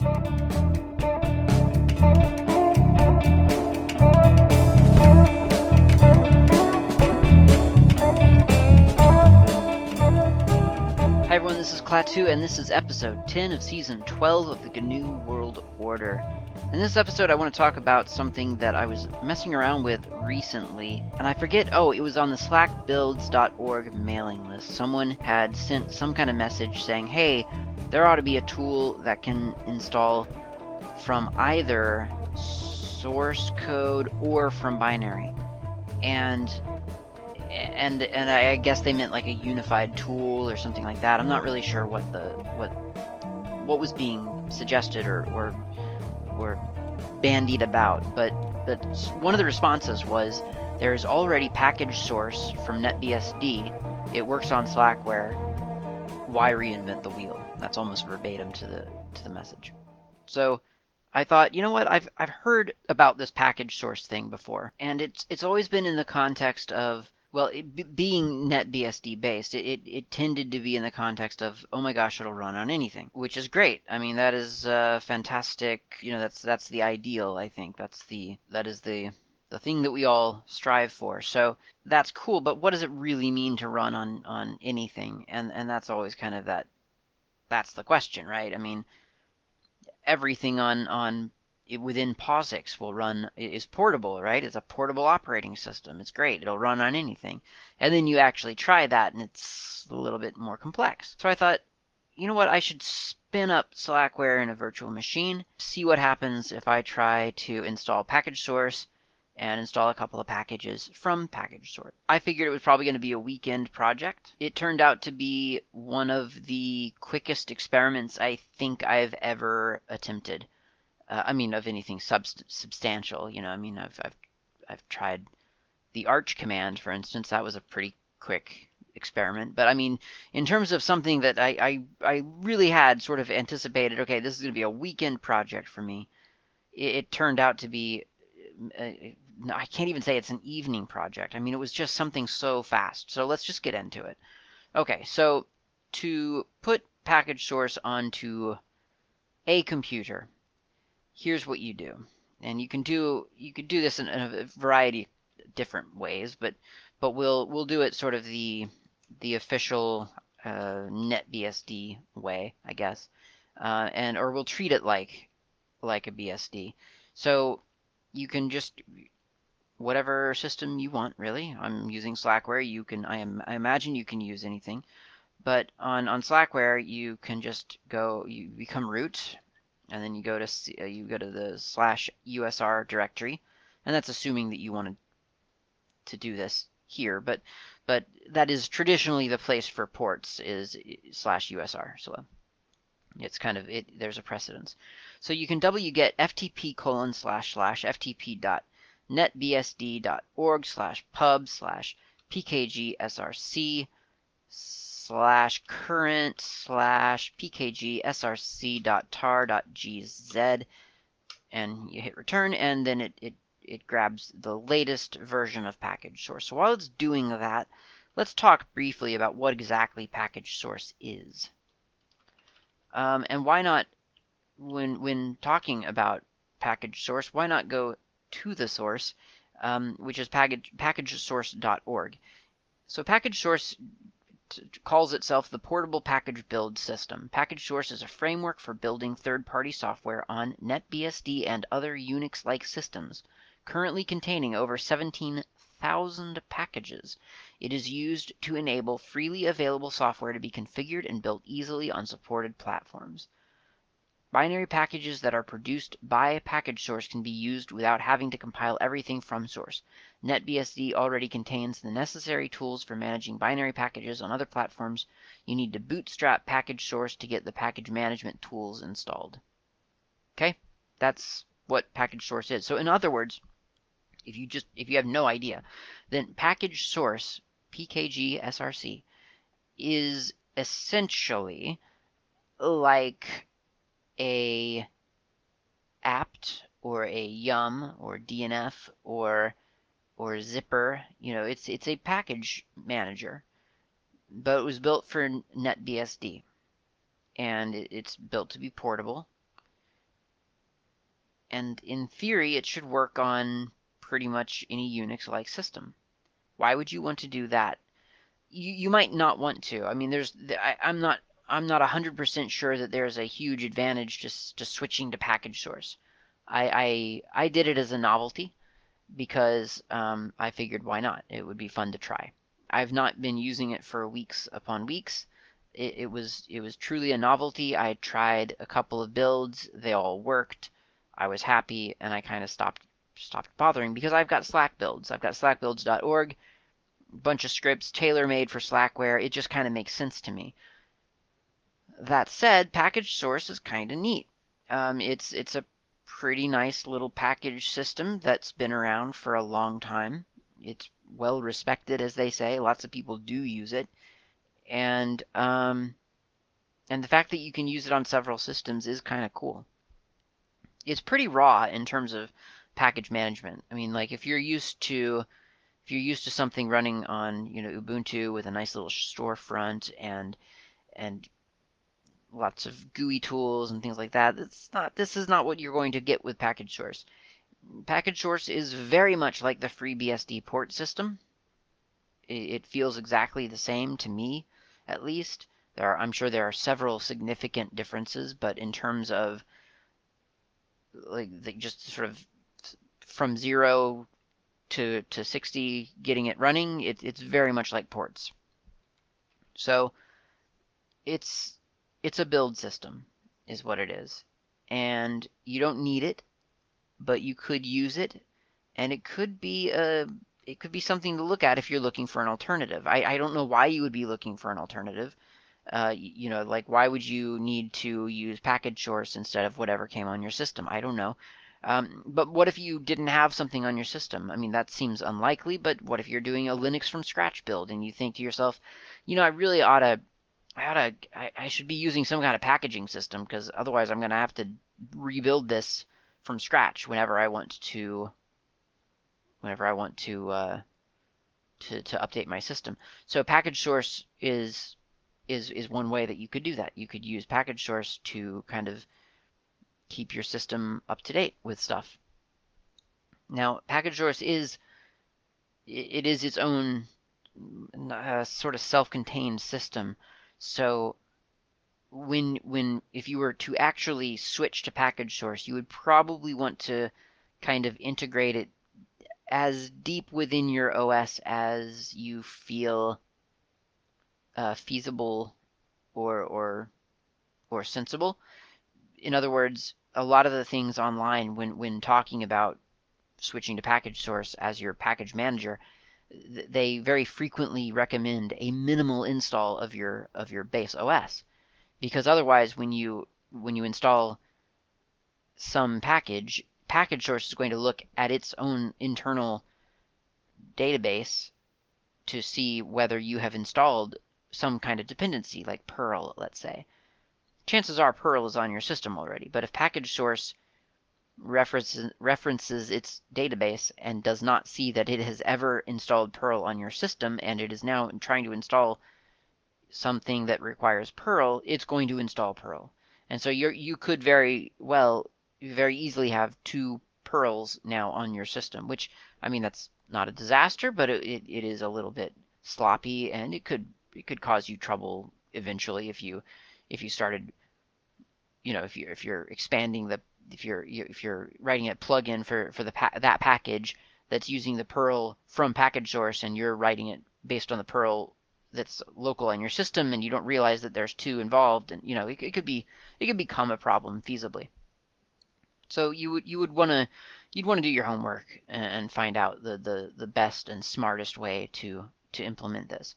Hi everyone, this is Klaatu, and this is episode 10 of season 12 of the GNU World Order. In this episode, I want to talk about something that I was messing around with recently, and I forget, oh, it was on the slackbuilds.org mailing list. Someone had sent some kind of message saying, hey, there ought to be a tool that can install from either source code or from binary. And and and I guess they meant like a unified tool or something like that. I'm not really sure what the what what was being suggested or or or bandied about, but but one of the responses was there is already package source from NetBSD. It works on Slackware. Why reinvent the wheel? That's almost verbatim to the to the message. So I thought, you know what? I've I've heard about this package source thing before, and it's it's always been in the context of well, it, being NetBSD based, it, it, tended to be in the context of, oh my gosh, it'll run on anything, which is great. I mean, that is uh, fantastic. You know, that's that's the ideal. I think that's the that is the the thing that we all strive for. So that's cool. But what does it really mean to run on on anything? And and that's always kind of that. That's the question, right? I mean, everything on on within POSIX will run is portable, right? It's a portable operating system. It's great. It'll run on anything. And then you actually try that and it's a little bit more complex. So I thought, you know what? I should spin up Slackware in a virtual machine, see what happens if I try to install package source and install a couple of packages from package source. I figured it was probably going to be a weekend project. It turned out to be one of the quickest experiments I think I've ever attempted. Uh, I mean, of anything subst- substantial. You know, I mean, I've I've I've tried the Arch command, for instance. That was a pretty quick experiment. But I mean, in terms of something that I I, I really had sort of anticipated, okay, this is going to be a weekend project for me. It, it turned out to be. Uh, I can't even say it's an evening project. I mean, it was just something so fast. So let's just get into it. Okay, so to put package source onto a computer, here's what you do. And you can do you can do this in, in a variety of different ways, but but we'll we'll do it sort of the the official uh, NetBSD way, I guess, uh, and or we'll treat it like like a BSD. So you can just whatever system you want, really. I'm using Slackware. You can I am I imagine you can use anything, but on on Slackware you can just go you become root and then you go to uh, you go to the slash usr directory, and that's assuming that you wanted to do this here, but but that is traditionally the place for ports is slash usr. So it's kind of it. There's a precedence. So you can wget ftp colon slash slash ftp dot netbsd.org slash pub slash pkgsrc slash current slash pkg src.tar.gz and you hit return and then it, it, it grabs the latest version of package source. So while it's doing that, let's talk briefly about what exactly package source is. Um, and why not, when, when talking about package source, why not go to the source, um, which is package, packagesource.org. So package source calls itself the Portable Package Build System. Package Source is a framework for building third-party software on NetBSD and other Unix-like systems, currently containing over 17,000 packages. It is used to enable freely available software to be configured and built easily on supported platforms. Binary packages that are produced by a package source can be used without having to compile everything from source. NetBSD already contains the necessary tools for managing binary packages on other platforms. You need to bootstrap package source to get the package management tools installed. Okay, that's what package source is. So in other words, if you just if you have no idea, then package source PKG SRC is essentially like a apt or a yum or DNF or or zypper. You know, it's it's a package manager, but it was built for NetBSD, and it's built to be portable. and in theory, it should work on pretty much any Unix-like system. Why would you want to do that? You, you might not want to. I mean, there's I, I'm not I'm not 100% sure that there's a huge advantage just to switching to package source. I, I, I did it as a novelty because um, I figured why not? It would be fun to try. I've not been using it for weeks upon weeks. It, it was it was truly a novelty. I tried a couple of builds. They all worked. I was happy, and I kind of stopped stopped bothering because I've got Slack builds. I've got slackbuilds.org, bunch of scripts tailor made for Slackware. It just kind of makes sense to me. That said, package source is kind of neat. Um, it's it's a pretty nice little package system that's been around for a long time. It's well respected, as they say. Lots of people do use it, and um, and the fact that you can use it on several systems is kind of cool. It's pretty raw in terms of package management. I mean, like if you're used to if you're used to something running on you know Ubuntu with a nice little storefront and and lots of GUI tools and things like that. It's not. This is not what you're going to get with package source. Package source is very much like the FreeBSD port system. It feels exactly the same to me, at least. There are, I'm sure there are several significant differences, but in terms of like just sort of from zero to to 60 getting it running, it, it's very much like ports. So it's it's a build system, is what it is. And you don't need it, but you could use it, and it could be a it could be something to look at if you're looking for an alternative. I, I don't know why you would be looking for an alternative. Uh, you know, like why would you need to use package source instead of whatever came on your system? I don't know. Um, but what if you didn't have something on your system? I mean, that seems unlikely, but what if you're doing a Linux from scratch build and you think to yourself, you know, I really ought to I ought to, I, I should be using some kind of packaging system because otherwise I'm going to have to rebuild this from scratch whenever I want to, whenever I want to, uh, to, to update my system. So package source is, is, is one way that you could do that. You could use package source to kind of keep your system up to date with stuff. Now, package source is, it is its own uh, sort of self-contained system so when when if you were to actually switch to package source, you would probably want to kind of integrate it as deep within your OS as you feel uh, feasible or or or sensible. In other words, a lot of the things online when when talking about switching to package source as your package manager they very frequently recommend a minimal install of your of your base OS because otherwise when you when you install some package package source is going to look at its own internal database to see whether you have installed some kind of dependency like Perl let's say. Chances are Perl is on your system already but if package source references, references its database and does not see that it has ever installed Perl on your system and it is now trying to install something that requires Perl, it's going to install Perl. And so you you could very well, very easily have two Perls now on your system, which, I mean, that's not a disaster, but it, it, it is a little bit sloppy and it could it could cause you trouble eventually if you if you started you know if you if you're expanding the if you're if you're writing a plugin for for the pa that package that's using the Perl from package source and you're writing it based on the Perl that's local on your system and you don't realize that there's two involved and you know it, it could be it could become a problem feasibly. So you would you would want to you'd want to do your homework and find out the, the the best and smartest way to to implement this.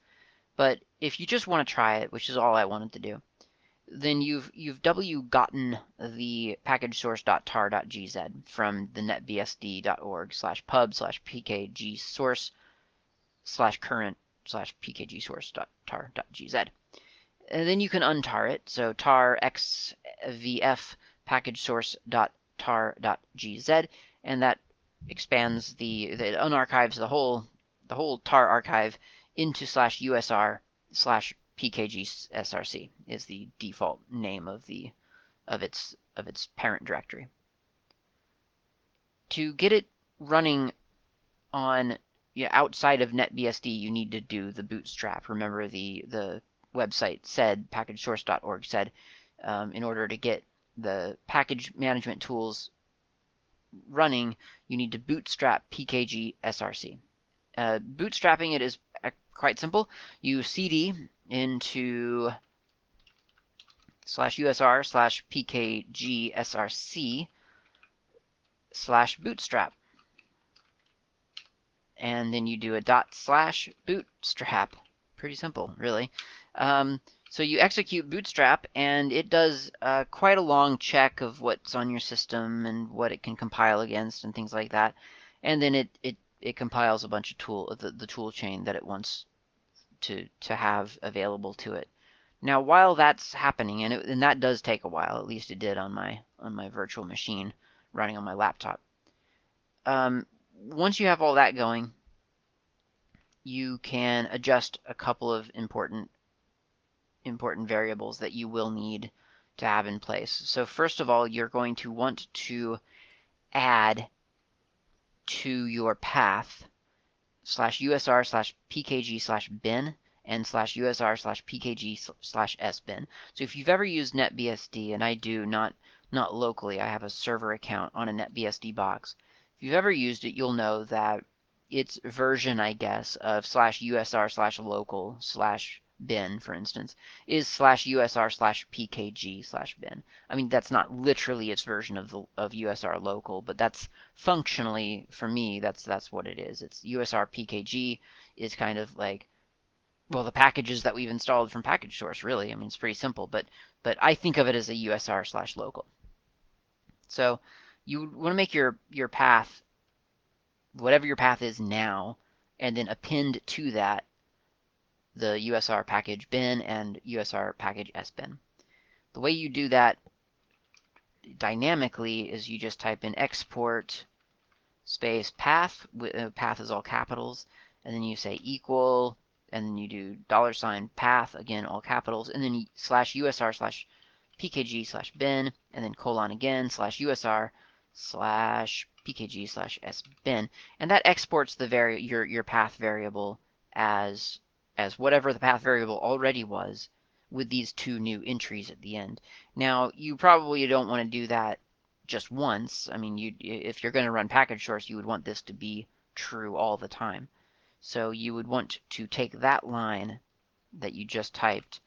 But if you just want to try it, which is all I wanted to do, then you've you've w gotten the package source.tar.gz from the netbsd.org slash pub slash pkg source slash current slash pkg. And then you can untar it. So tar xvf package source.tar.gz, and that expands the, the unarchives the whole the whole tar archive into slash usr slash pkgsrc is the default name of the of its of its parent directory. to get it running on you know, outside of NetBSD, you need to do the bootstrap. Remember the the website said packagesource.org said um, in order to get the package management tools running, you need to bootstrap pkg src. Uh, bootstrapping it is uh, quite simple. You cd into slash usr slash pkgsrc slash bootstrap. And then you do a dot slash bootstrap. Pretty simple, really. Um, so you execute bootstrap and it does uh, quite a long check of what's on your system and what it can compile against and things like that. And then it, it, it compiles a bunch of tool, the, the tool chain that it wants to, to have available to it. Now, while that's happening, and, it, and that does take a while, at least it did on my, on my virtual machine running on my laptop. Um, once you have all that going, you can adjust a couple of important important variables that you will need to have in place. So first of all, you're going to want to add to your path slash usr slash pkg slash bin and slash usr slash pkg slash sbin. So if you've ever used NetBSD, and I do not not locally, I have a server account on a NetBSD box. If you've ever used it, you'll know that its version, I guess, of slash usr slash local slash bin, for instance, is slash usr slash pkg slash bin. I mean, that's not literally its version of the of usr local, but that's functionally for me. That's that's what it is. It's usr pkg is kind of like well the packages that we've installed from package source. Really, I mean, it's pretty simple, but but I think of it as a usr slash local. So you want to make your your path whatever your path is now, and then append to that the USR package bin and USR package sbin. The way you do that dynamically is you just type in export space path, uh, path is all capitals, and then you say equal, and then you do dollar sign path, again all capitals, and then slash USR slash pkg slash bin, and then colon again, slash USR slash pkg slash sbin, and that exports the vari your, your path variable as as whatever the path variable already was with these two new entries at the end. Now, you probably don't want to do that just once. I mean, you if you're going to run package source, you would want this to be true all the time. So you would want to take that line that you just typed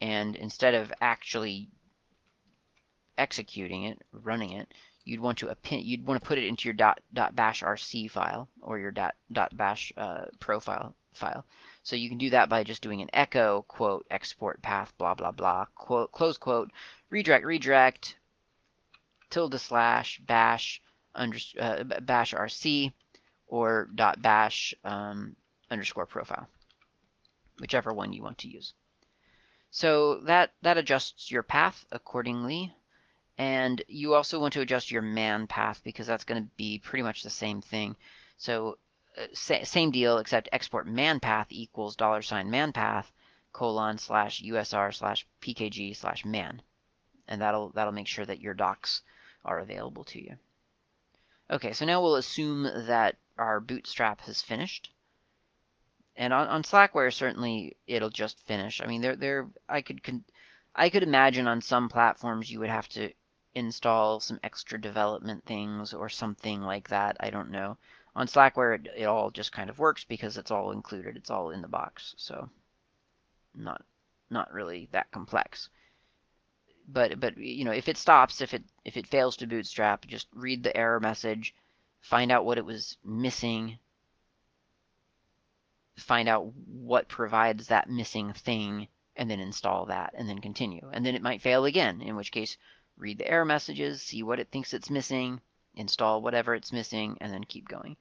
and instead of actually executing it, running it, you'd want to append, you'd want to put it into your dot, dot bash rc file or your dot, dot bash uh, profile file. So you can do that by just doing an echo quote export path blah blah blah quote close quote redirect redirect tilde slash bash under, uh, bash rc or dot bash um, underscore profile, whichever one you want to use. So that that adjusts your path accordingly. And you also want to adjust your man path because that's going to be pretty much the same thing. So same deal, except export manpath equals dollar sign manpath colon slash usr slash pkg slash man. And that'll, that'll make sure that your docs are available to you. Okay, so now we'll assume that our bootstrap has finished. And on, on Slackware, certainly it'll just finish. I mean, there, there, I could, con I could imagine on some platforms you would have to install some extra development things or something like that. I don't know. On Slackware, it, it all just kind of works because it's all included. It's all in the box. So not not really that complex. But but you know, if it stops, if it if it fails to bootstrap, just read the error message, find out what it was missing, find out what provides that missing thing, and then install that, and then continue. And then it might fail again, in which case read the error messages, see what it thinks it's missing, install whatever it's missing, and then keep going.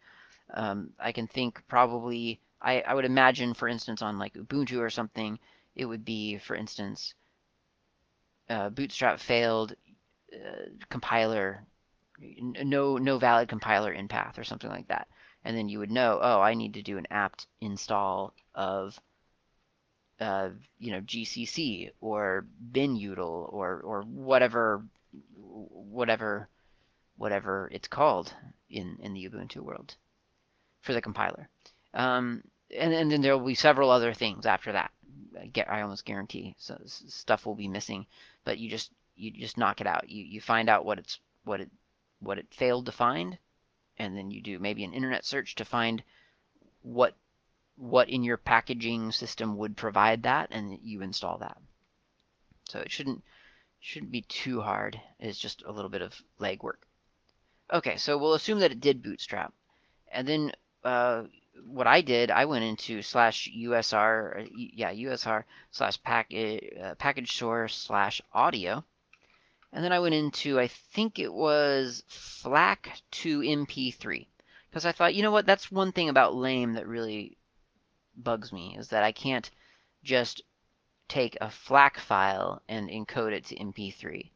Um, I can think probably, I, I would imagine, for instance, on like Ubuntu or something, it would be, for instance, uh, Bootstrap failed, uh, compiler, no no valid compiler in path or something like that. And then you would know, oh, I need to do an apt install of uh, you know, GCC or binutil or or whatever whatever whatever it's called. in in the Ubuntu world for the compiler. Um, and, and then there will be several other things after that. I, get, I almost guarantee so stuff will be missing, but you just you just knock it out. You you find out what it's what it what it failed to find, and then you do maybe an internet search to find what what in your packaging system would provide that, and you install that. So it shouldn't shouldn't be too hard. It's just a little bit of legwork. Okay, so we'll assume that it did bootstrap, and then uh, what I did, I went into slash USR, yeah, USR slash package uh, package source slash audio, and then I went into I think it was FLAC to MP3 because I thought, you know what, that's one thing about Lame that really bugs me is that I can't just take a FLAC file and encode it to MP3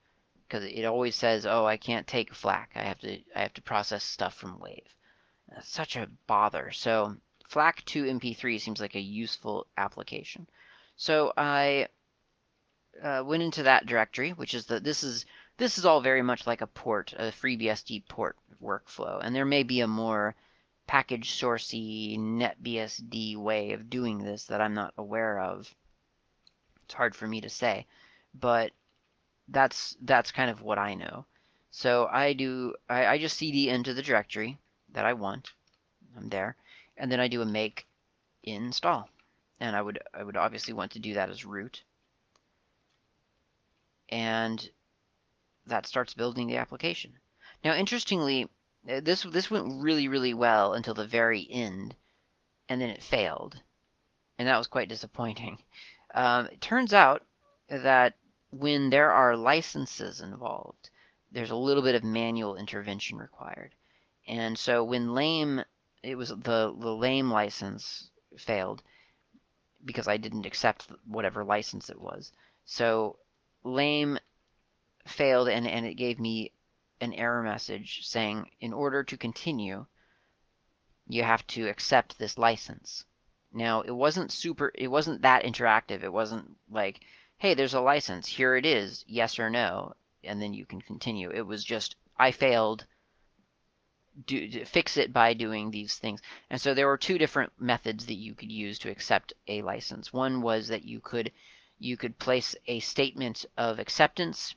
because it always says, "Oh, I can't take FLAC. I have to I have to process stuff from Wave." That's such a bother. So FLAC to MP3 seems like a useful application. So I uh, went into that directory, which is the this is this is all very much like a port, a FreeBSD port workflow, and there may be a more package sourcey NetBSD way of doing this that I'm not aware of. It's hard for me to say, but that's that's kind of what I know. So I do I, I just cd into the directory that I want. I'm there, and then I do a make install, and I would I would obviously want to do that as root, and that starts building the application. Now, interestingly, uh, this this went really really well until the very end, and then it failed, and that was quite disappointing. Um, it turns out that when there are licenses involved, there's a little bit of manual intervention required. And so when lame, it was the, the lame license failed because I didn't accept whatever license it was. So lame failed and, and it gave me an error message saying in order to continue, you have to accept this license. Now it wasn't super it wasn't that interactive. It wasn't like hey, there's a license, here it is, yes or no, and then you can continue. It was just, I failed, do, fix it by doing these things. And so there were two different methods that you could use to accept a license. One was that you could you could place a statement of acceptance,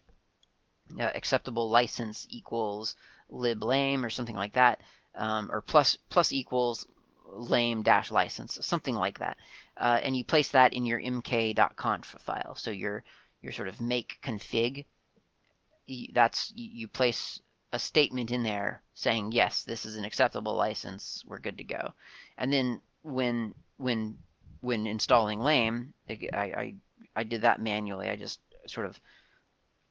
uh, acceptable license equals lib lame or something like that, um, or plus plus equals lame dash license, something like that uh, and you place that in your mk.conf file. So your your sort of make config, that's you place a statement in there saying yes, this is an acceptable license, we're good to go. And then when when when installing Lame, I, I, I did that manually. I just sort of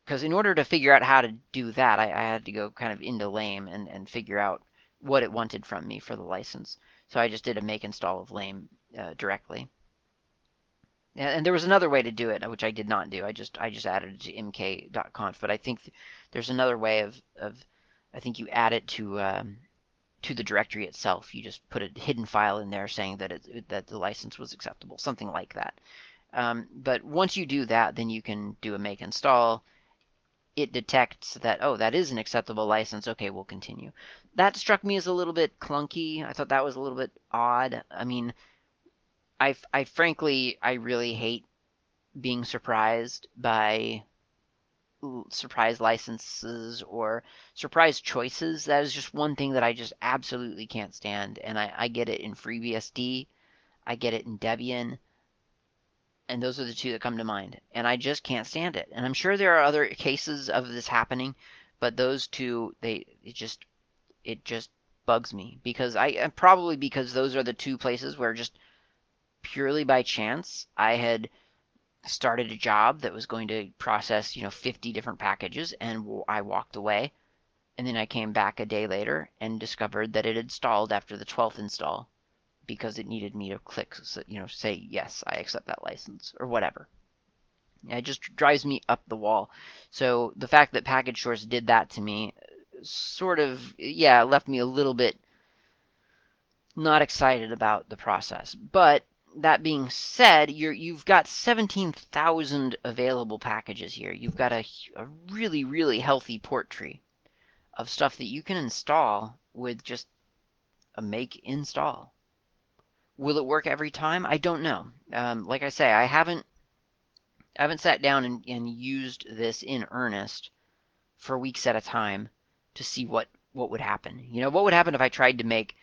because in order to figure out how to do that, I, I, had to go kind of into Lame and, and figure out what it wanted from me for the license. So I just did a make install of Lame uh, directly. And there was another way to do it, which I did not do. I just I just added it to mk.conf. But I think there's another way of, of I think you add it to um, to the directory itself. You just put a hidden file in there saying that it, that the license was acceptable, something like that. Um, but once you do that, then you can do a make install. It detects that oh that is an acceptable license. Okay, we'll continue. That struck me as a little bit clunky. I thought that was a little bit odd. I mean I, I frankly, I really hate being surprised by surprise licenses or surprise choices. That is just one thing that I just absolutely can't stand. And I, I get it in FreeBSD, I get it in Debian, and those are the two that come to mind. And I just can't stand it. And I'm sure there are other cases of this happening, but those two, they it just it just bugs me because I probably because those are the two places where just purely by chance. I had started a job that was going to process, you know, 50 different packages and I walked away. And then I came back a day later and discovered that it had stalled after the 12th install because it needed me to click, you know, say, yes, I accept that license or whatever. It just drives me up the wall. So the fact that Package Source did that to me sort of, yeah, left me a little bit not excited about the process. But that being said, you're you've got 17,000 available packages here. You've got a, a really really healthy port tree of stuff that you can install with just a make install. Will it work every time? I don't know. Um, like I say, I haven't I haven't sat down and, and used this in earnest for weeks at a time to see what what would happen. You know, what would happen if I tried to make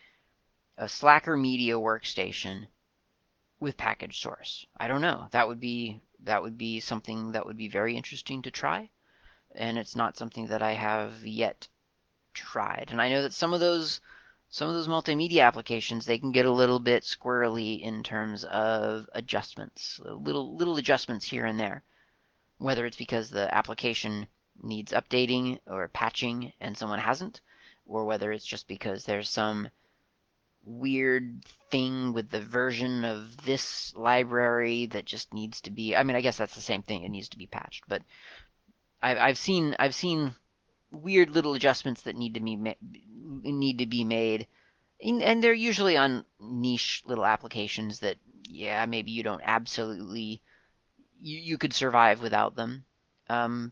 a Slacker Media workstation with package source? I don't know. That would be that would be something that would be very interesting to try, and it's not something that I have yet tried. And I know that some of those some of those multimedia applications they can get a little bit squirrely in terms of adjustments, little little adjustments here and there, whether it's because the application needs updating or patching and someone hasn't, or whether it's just because there's some weird thing with the version of this library that just needs to be I mean I guess that's the same thing it needs to be patched but I've, I've seen I've seen weird little adjustments that need to be need to be made and they're usually on niche little applications that yeah maybe you don't absolutely you, you could survive without them um,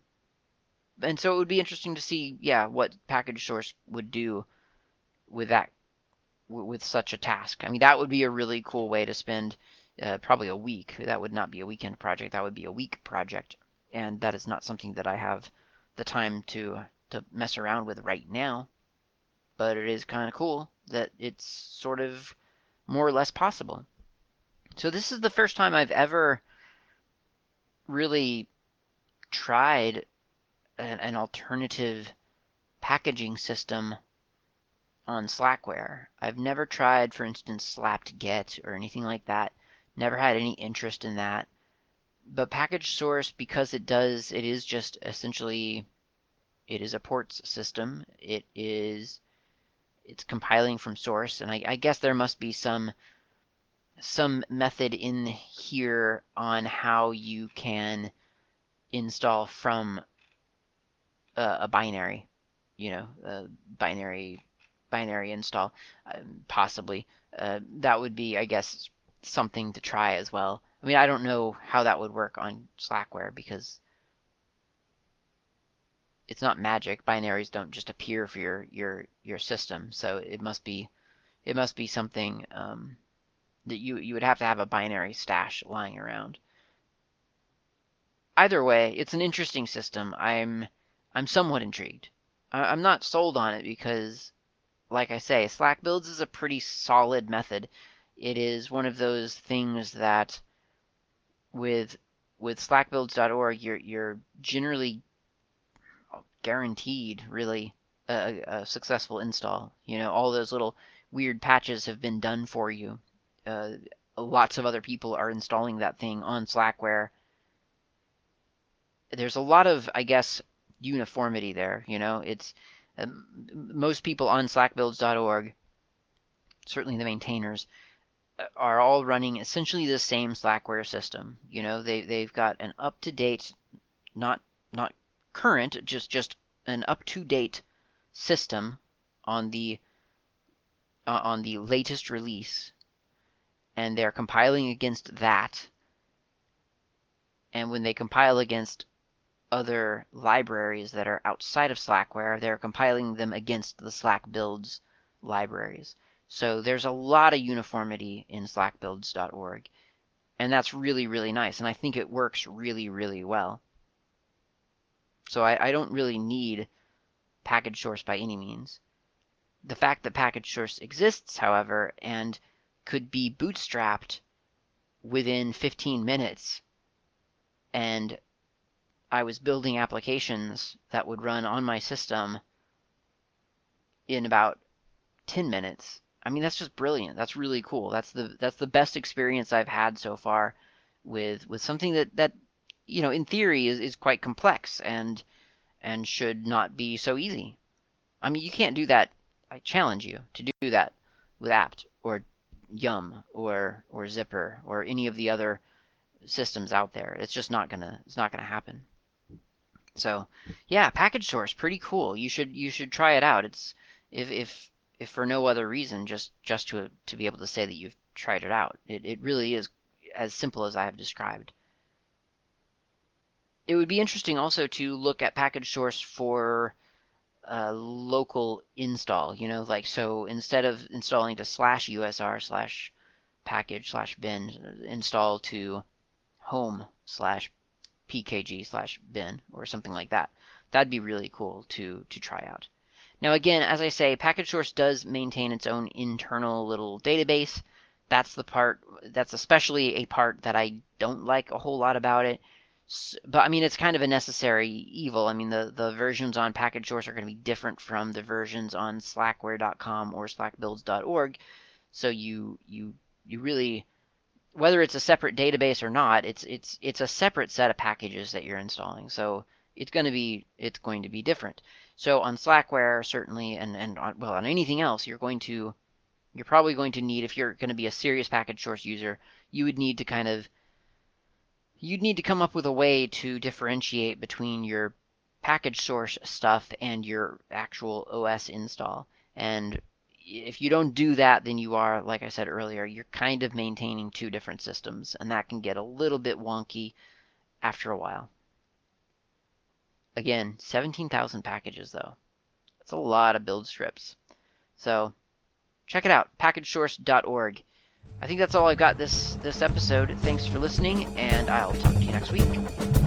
and so it would be interesting to see yeah what package source would do with that with such a task. I mean, that would be a really cool way to spend uh, probably a week. That would not be a weekend project. That would be a week project, and that is not something that I have the time to to mess around with right now. But it is kind of cool that it's sort of more or less possible. So this is the first time I've ever really tried an, an alternative packaging system on Slackware. I've never tried, for instance, slapt-get or anything like that. Never had any interest in that. But package source, because it does, it is just essentially, it is a ports system. It is, it's compiling from source, and I, I guess there must be some some method in here on how you can install from a, a binary, you know, a binary binary install, uh, possibly. Uh, that would be, I guess, something to try as well. I mean, I don't know how that would work on Slackware because it's not magic. Binaries don't just appear for your your your system, so it must be it must be something um, that you you would have to have a binary stash lying around. Either way, it's an interesting system. I'm I'm somewhat intrigued. I'm not sold on it because like I say, Slack builds is a pretty solid method. It is one of those things that with with slackbuilds.org you're you're generally guaranteed really a, a, successful install. You know, all those little weird patches have been done for you. Uh, lots of other people are installing that thing on Slackware. There's a lot of, I guess, uniformity there. You know, it's um, most people on slackbuilds.org, certainly the maintainers, uh, are all running essentially the same Slackware system. You know, they they've got an up to date, not not current, just just an up to date system on the uh, on the latest release, and they're compiling against that. And when they compile against other libraries that are outside of Slackware. They're compiling them against the Slack builds libraries. So there's a lot of uniformity in slackbuilds.org. And that's really, really nice. And I think it works really, really well. So I, I don't really need package source by any means. The fact that package source exists, however, and could be bootstrapped within 15 minutes and I was building applications that would run on my system in about 10 minutes. I mean, that's just brilliant. That's really cool. That's the that's the best experience I've had so far with with something that that you know, in theory is, is quite complex and and should not be so easy. I mean, you can't do that. I challenge you to do that with apt or yum or or zypper or any of the other systems out there. It's just not gonna it's not gonna happen. So, yeah, package source, pretty cool. You should you should try it out. It's if if if for no other reason, just just to to be able to say that you've tried it out. It it really is as simple as I have described. It would be interesting also to look at package source for a local install. You know, like so instead of installing to slash usr slash package slash bin, install to home slash pkg slash bin or something like that. That'd be really cool to to try out. Now again, as I say, package source does maintain its own internal little database. That's the part, that's especially a part that I don't like a whole lot about it. But I mean, it's kind of a necessary evil. I mean, the, the versions on package source are going to be different from the versions on slackware.com or slackbuilds.org. So you, you, you really, whether it's a separate database or not, it's, it's, it's a separate set of packages that you're installing. So it's going to be, it's going to be different. So on Slackware, certainly, and, and on, well, on anything else, you're going to, you're probably going to need, if you're going to be a serious package source user, you would need to kind of, you'd need to come up with a way to differentiate between your package source stuff and your actual OS install. And if you don't do that, then you are, like I said earlier, you're kind of maintaining two different systems, and that can get a little bit wonky after a while. Again, 17,000 packages though. That's a lot of build strips. So check it out, packagesource.org. I think that's all I've got this this episode. Thanks for listening, and I'll talk to you next week.